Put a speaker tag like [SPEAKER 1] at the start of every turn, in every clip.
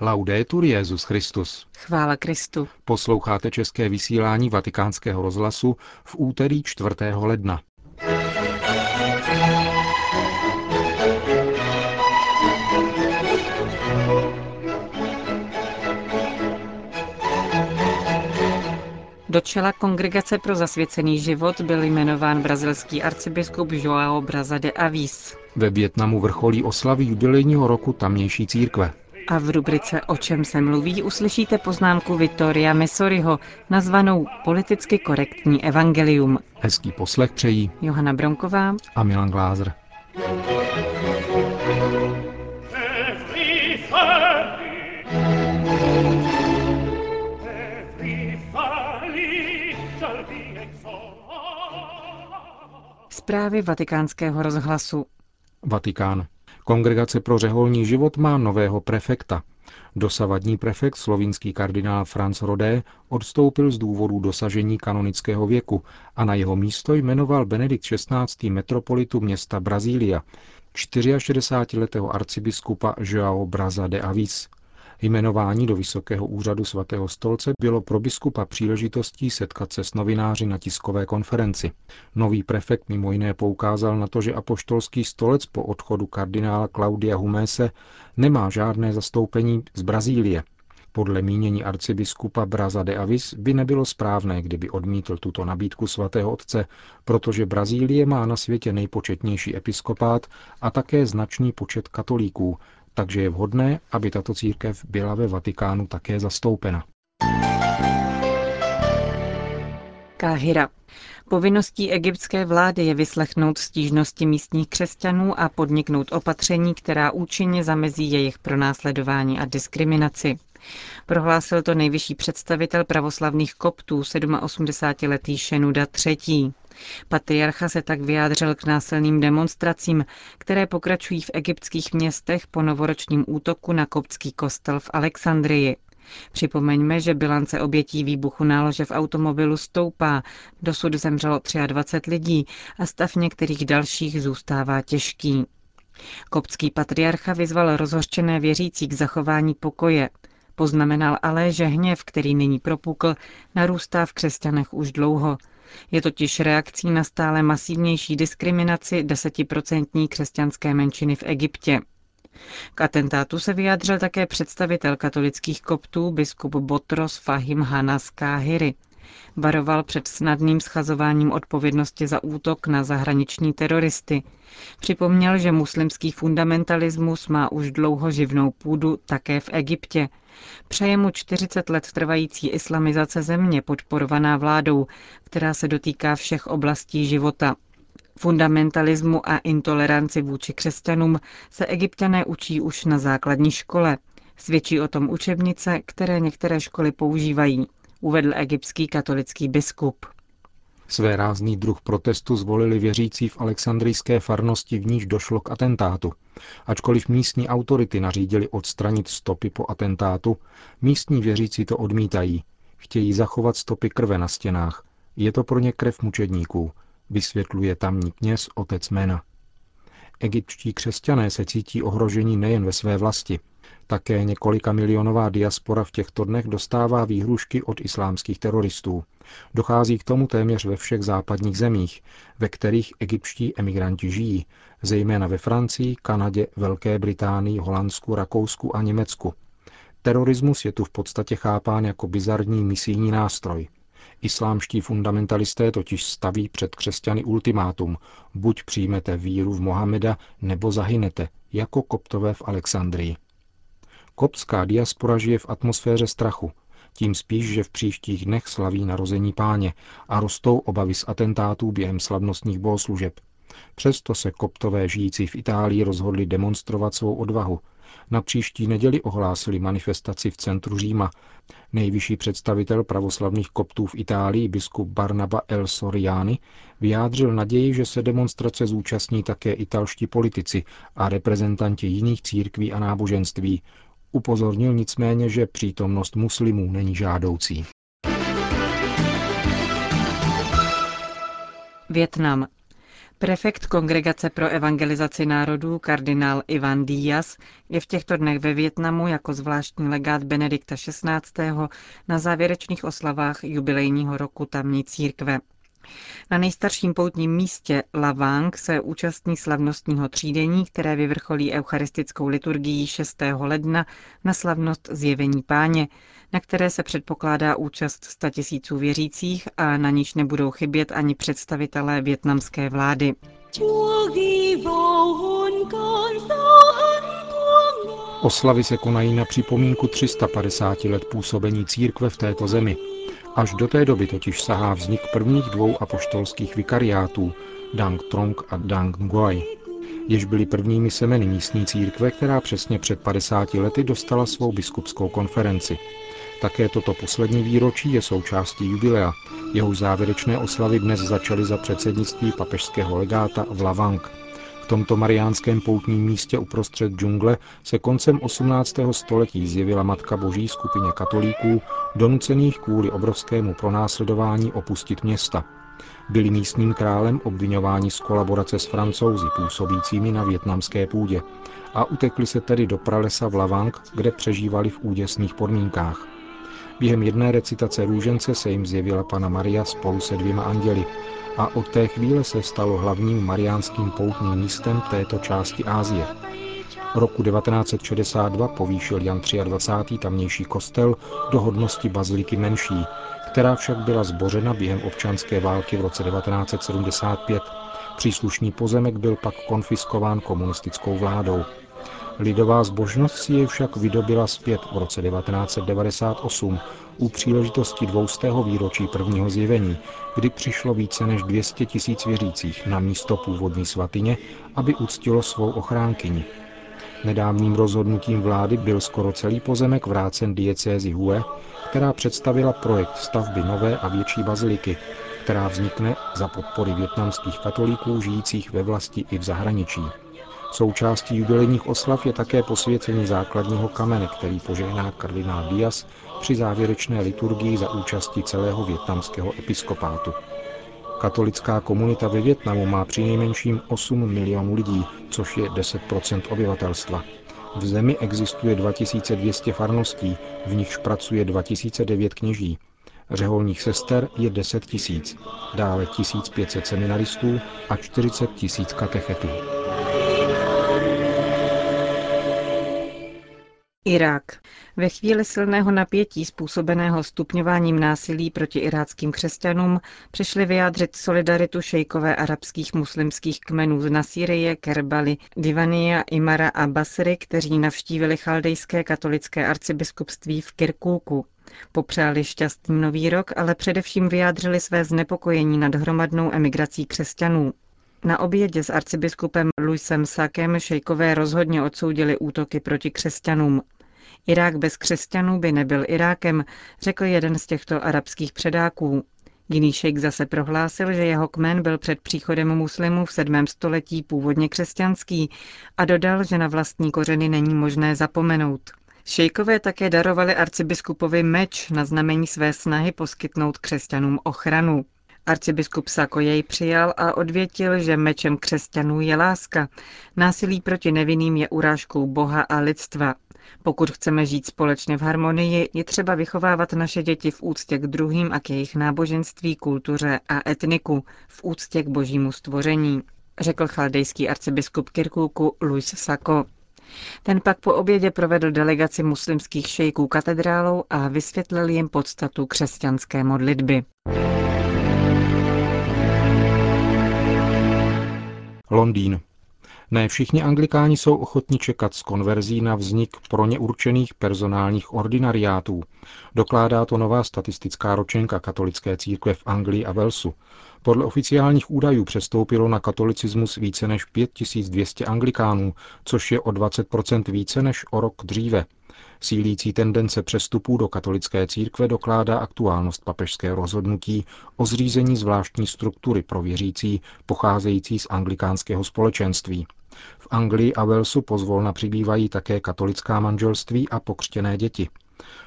[SPEAKER 1] Laudetur Jezus Christus.
[SPEAKER 2] Chvála Kristu.
[SPEAKER 1] Posloucháte české vysílání Vatikánského rozhlasu v úterý 4. ledna.
[SPEAKER 2] Do čela Kongregace pro zasvěcený život byl jmenován brazilský arcibiskup Joao Braza de Avis.
[SPEAKER 1] Ve Větnamu vrcholí oslavy jubilejního roku tamnější církve.
[SPEAKER 2] A v rubrice O čem se mluví uslyšíte poznámku Vittoria Messoriho, nazvanou Politicky korektní evangelium.
[SPEAKER 1] Hezký poslech přejí
[SPEAKER 2] Johana Bronková
[SPEAKER 1] a Milan Glázer.
[SPEAKER 2] Zprávy vatikánského rozhlasu.
[SPEAKER 1] Vatikán. Kongregace pro řeholní život má nového prefekta. Dosavadní prefekt, slovinský kardinál Franz Rodé, odstoupil z důvodu dosažení kanonického věku a na jeho místo jmenoval Benedikt XVI. metropolitu města Brazília, 64-letého arcibiskupa Joao Braza de Avis. Jmenování do Vysokého úřadu svatého stolce bylo pro biskupa příležitostí setkat se s novináři na tiskové konferenci. Nový prefekt mimo jiné poukázal na to, že apoštolský stolec po odchodu kardinála Claudia Humese nemá žádné zastoupení z Brazílie. Podle mínění arcibiskupa Braza de Avis by nebylo správné, kdyby odmítl tuto nabídku svatého otce, protože Brazílie má na světě nejpočetnější episkopát a také značný počet katolíků, takže je vhodné, aby tato církev byla ve Vatikánu také zastoupena.
[SPEAKER 2] Káhira. Povinností egyptské vlády je vyslechnout stížnosti místních křesťanů a podniknout opatření, která účinně zamezí jejich pronásledování a diskriminaci. Prohlásil to nejvyšší představitel pravoslavných koptů 87-letý Šenuda III. Patriarcha se tak vyjádřil k násilným demonstracím, které pokračují v egyptských městech po novoročním útoku na koptský kostel v Alexandrii. Připomeňme, že bilance obětí výbuchu nálože v automobilu stoupá. Dosud zemřelo 23 lidí a stav některých dalších zůstává těžký. Koptský patriarcha vyzval rozhořčené věřící k zachování pokoje. Poznamenal ale, že hněv, který nyní propukl, narůstá v křesťanech už dlouho. Je totiž reakcí na stále masivnější diskriminaci desetiprocentní křesťanské menšiny v Egyptě. K atentátu se vyjádřil také představitel katolických koptů biskup Botros Fahim Hanas Káhyry. Varoval před snadným schazováním odpovědnosti za útok na zahraniční teroristy. Připomněl, že muslimský fundamentalismus má už dlouho živnou půdu také v Egyptě. Přeje mu 40 let trvající islamizace země podporovaná vládou, která se dotýká všech oblastí života. Fundamentalismu a intoleranci vůči křesťanům se egyptiané učí už na základní škole. Svědčí o tom učebnice, které některé školy používají uvedl egyptský katolický biskup.
[SPEAKER 1] Své rázný druh protestu zvolili věřící v alexandrijské farnosti, v níž došlo k atentátu. Ačkoliv místní autority nařídili odstranit stopy po atentátu, místní věřící to odmítají. Chtějí zachovat stopy krve na stěnách. Je to pro ně krev mučedníků, vysvětluje tamní kněz otec Mena. Egyptští křesťané se cítí ohrožení nejen ve své vlasti, také několika milionová diaspora v těchto dnech dostává výhrušky od islámských teroristů. Dochází k tomu téměř ve všech západních zemích, ve kterých egyptští emigranti žijí, zejména ve Francii, Kanadě, Velké Británii, Holandsku, Rakousku a Německu. Terorismus je tu v podstatě chápán jako bizarní misijní nástroj. Islámští fundamentalisté totiž staví před křesťany ultimátum, buď přijmete víru v Mohameda, nebo zahynete, jako koptové v Alexandrii. Kopská diaspora žije v atmosféře strachu, tím spíš, že v příštích dnech slaví narození páně a rostou obavy z atentátů během slavnostních bohoslužeb. Přesto se koptové žijící v Itálii rozhodli demonstrovat svou odvahu. Na příští neděli ohlásili manifestaci v centru Říma. Nejvyšší představitel pravoslavných koptů v Itálii, biskup Barnaba El Soriani, vyjádřil naději, že se demonstrace zúčastní také italští politici a reprezentanti jiných církví a náboženství, Upozornil nicméně, že přítomnost muslimů není žádoucí.
[SPEAKER 2] Větnam. Prefekt Kongregace pro evangelizaci národů kardinál Ivan Díaz je v těchto dnech ve Větnamu jako zvláštní legát Benedikta XVI. na závěrečných oslavách jubilejního roku tamní církve. Na nejstarším poutním místě Lavang se účastní slavnostního třídení, které vyvrcholí eucharistickou liturgií 6. ledna na slavnost zjevení páně, na které se předpokládá účast statisíců věřících a na níž nebudou chybět ani představitelé větnamské vlády.
[SPEAKER 1] Oslavy se konají na připomínku 350 let působení církve v této zemi. Až do té doby totiž sahá vznik prvních dvou apoštolských vikariátů, Dang Trong a Dang Nguai, jež byly prvními semeny místní církve, která přesně před 50 lety dostala svou biskupskou konferenci. Také toto poslední výročí je součástí jubilea. Jeho závěrečné oslavy dnes začaly za předsednictví papežského legáta v Lavang. V tomto mariánském poutním místě uprostřed džungle se koncem 18. století zjevila Matka Boží skupině katolíků, donucených kvůli obrovskému pronásledování opustit města. Byli místním králem obvinováni z kolaborace s francouzi působícími na větnamské půdě a utekli se tedy do pralesa v Lavang, kde přežívali v úděsných podmínkách. Během jedné recitace růžence se jim zjevila Pana Maria spolu se dvěma anděli a od té chvíle se stalo hlavním mariánským poutním místem této části Ázie. Roku 1962 povýšil Jan 23. tamnější kostel do hodnosti baziliky menší, která však byla zbořena během občanské války v roce 1975. Příslušný pozemek byl pak konfiskován komunistickou vládou. Lidová zbožnost si jej však vydobila zpět v roce 1998 u příležitosti dvoustého výročí prvního zjevení, kdy přišlo více než 200 tisíc věřících na místo původní svatyně, aby uctilo svou ochránkyni. Nedávným rozhodnutím vlády byl skoro celý pozemek vrácen diecézi Hue, která představila projekt stavby nové a větší baziliky, která vznikne za podpory větnamských katolíků žijících ve vlasti i v zahraničí. Součástí jubilejních oslav je také posvěcení základního kamene, který požehná kardinál Dias při závěrečné liturgii za účasti celého větnamského episkopátu. Katolická komunita ve Větnamu má přinejmenším 8 milionů lidí, což je 10 obyvatelstva. V zemi existuje 2200 farností, v nichž pracuje 2009 kněží. Řeholních sester je 10 tisíc, dále 1500 seminaristů a 40 tisíc katechetů.
[SPEAKER 2] Irák. Ve chvíli silného napětí způsobeného stupňováním násilí proti iráckým křesťanům přišli vyjádřit solidaritu šejkové arabských muslimských kmenů z Nasírie, Kerbali, Divania, Imara a Basry, kteří navštívili chaldejské katolické arcibiskupství v Kirkúku. Popřáli šťastný nový rok, ale především vyjádřili své znepokojení nad hromadnou emigrací křesťanů. Na obědě s arcibiskupem Luisem Sakem šejkové rozhodně odsoudili útoky proti křesťanům. Irák bez křesťanů by nebyl Irákem, řekl jeden z těchto arabských předáků. Jiný šejk zase prohlásil, že jeho kmen byl před příchodem muslimů v 7. století původně křesťanský a dodal, že na vlastní kořeny není možné zapomenout. Šejkové také darovali arcibiskupovi meč na znamení své snahy poskytnout křesťanům ochranu. Arcibiskup Sako jej přijal a odvětil, že mečem křesťanů je láska. Násilí proti nevinným je urážkou Boha a lidstva. Pokud chceme žít společně v harmonii, je třeba vychovávat naše děti v úctě k druhým a k jejich náboženství, kultuře a etniku, v úctě k božímu stvoření, řekl chaldejský arcibiskup Kirkuku Luis Sako. Ten pak po obědě provedl delegaci muslimských šejků katedrálou a vysvětlil jim podstatu křesťanské modlitby.
[SPEAKER 1] Londýn. Ne všichni anglikáni jsou ochotni čekat s konverzí na vznik pro ně určených personálních ordinariátů. Dokládá to nová statistická ročenka katolické církve v Anglii a Velsu. Podle oficiálních údajů přestoupilo na katolicismus více než 5200 anglikánů, což je o 20% více než o rok dříve. Sílící tendence přestupů do katolické církve dokládá aktuálnost papežského rozhodnutí o zřízení zvláštní struktury pro věřící pocházející z anglikánského společenství. V Anglii a Walesu pozvolna přibývají také katolická manželství a pokřtěné děti.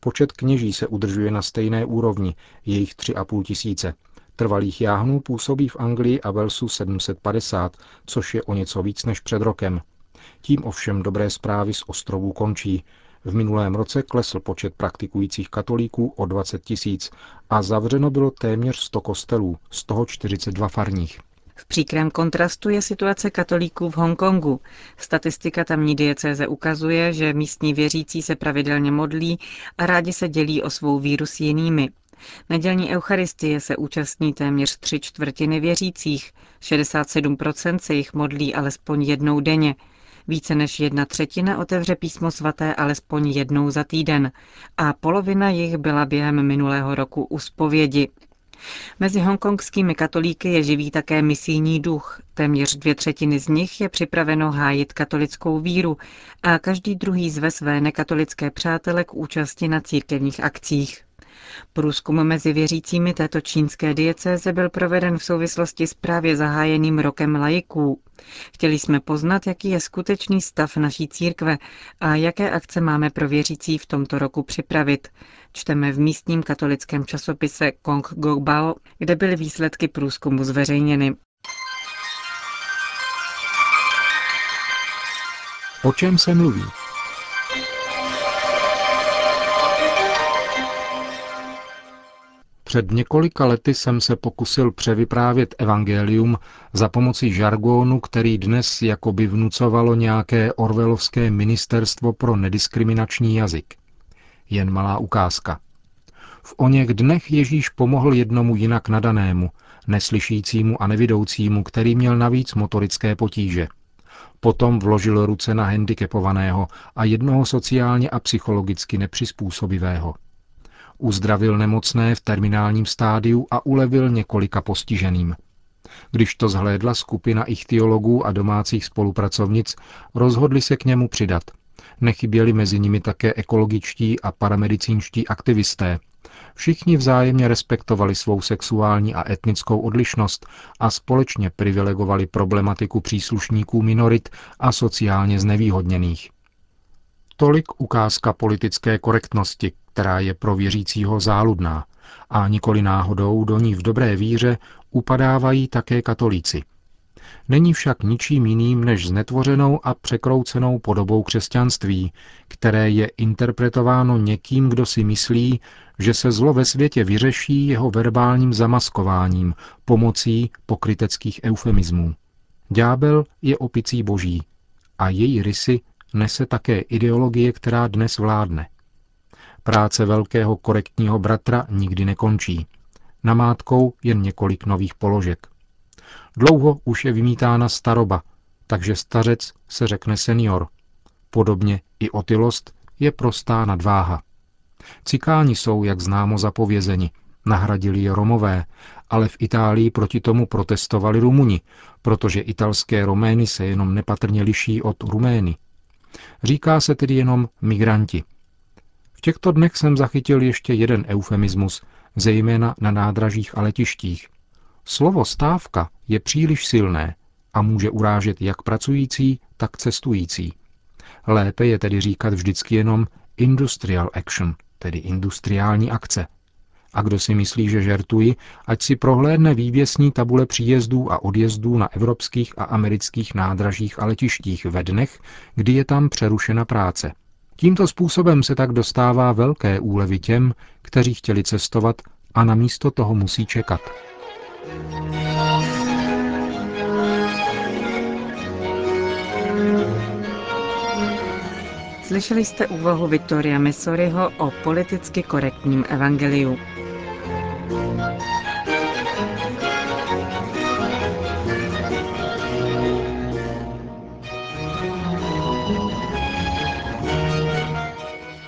[SPEAKER 1] Počet kněží se udržuje na stejné úrovni, jejich 3,5 tisíce. Trvalých jáhnů působí v Anglii a Velsu 750, což je o něco víc než před rokem. Tím ovšem dobré zprávy z ostrovů končí. V minulém roce klesl počet praktikujících katolíků o 20 tisíc a zavřeno bylo téměř 100 kostelů, z toho 42 farních.
[SPEAKER 2] V příkrém kontrastu je situace katolíků v Hongkongu. Statistika tamní diecéze ukazuje, že místní věřící se pravidelně modlí a rádi se dělí o svou víru s jinými. Nedělní eucharistie se účastní téměř tři čtvrtiny věřících, 67% se jich modlí alespoň jednou denně. Více než jedna třetina otevře písmo svaté alespoň jednou za týden a polovina jich byla během minulého roku u spovědi. Mezi hongkongskými katolíky je živý také misijní duch. Téměř dvě třetiny z nich je připraveno hájit katolickou víru a každý druhý zve své nekatolické přátele k účasti na církevních akcích. Průzkum mezi věřícími této čínské diecéze byl proveden v souvislosti s právě zahájeným rokem lajiků. Chtěli jsme poznat, jaký je skutečný stav naší církve a jaké akce máme pro věřící v tomto roku připravit. Čteme v místním katolickém časopise Kong Gogbao, kde byly výsledky průzkumu zveřejněny.
[SPEAKER 1] O čem se mluví? Před několika lety jsem se pokusil převyprávět evangelium za pomocí žargónu, který dnes jakoby vnucovalo nějaké orvelovské ministerstvo pro nediskriminační jazyk. Jen malá ukázka. V oněch dnech Ježíš pomohl jednomu jinak nadanému, neslyšícímu a nevidoucímu, který měl navíc motorické potíže. Potom vložil ruce na handicapovaného a jednoho sociálně a psychologicky nepřizpůsobivého uzdravil nemocné v terminálním stádiu a ulevil několika postiženým. Když to zhlédla skupina ichtiologů a domácích spolupracovnic, rozhodli se k němu přidat. Nechyběli mezi nimi také ekologičtí a paramedicínští aktivisté. Všichni vzájemně respektovali svou sexuální a etnickou odlišnost a společně privilegovali problematiku příslušníků minorit a sociálně znevýhodněných. Tolik ukázka politické korektnosti, která je pro věřícího záludná a nikoli náhodou do ní v dobré víře upadávají také katolíci. Není však ničím jiným než znetvořenou a překroucenou podobou křesťanství, které je interpretováno někým, kdo si myslí, že se zlo ve světě vyřeší jeho verbálním zamaskováním pomocí pokryteckých eufemismů. Ďábel je opicí boží a její rysy nese také ideologie, která dnes vládne. Práce velkého korektního bratra nikdy nekončí. Namátkou jen několik nových položek. Dlouho už je vymítána staroba, takže stařec se řekne senior. Podobně i otylost je prostá nadváha. Cikáni jsou, jak známo, zapovězeni. Nahradili je Romové, ale v Itálii proti tomu protestovali Rumuni, protože italské Romény se jenom nepatrně liší od Rumény. Říká se tedy jenom migranti. V těchto dnech jsem zachytil ještě jeden eufemismus, zejména na nádražích a letištích. Slovo stávka je příliš silné a může urážet jak pracující, tak cestující. Lépe je tedy říkat vždycky jenom industrial action, tedy industriální akce. A kdo si myslí, že žertuji, ať si prohlédne vývěsní tabule příjezdů a odjezdů na evropských a amerických nádražích a letištích ve dnech, kdy je tam přerušena práce. Tímto způsobem se tak dostává velké úlevy těm, kteří chtěli cestovat a na místo toho musí čekat.
[SPEAKER 2] Slyšeli jste úvahu Viktoria Messoriho o politicky korektním evangeliu.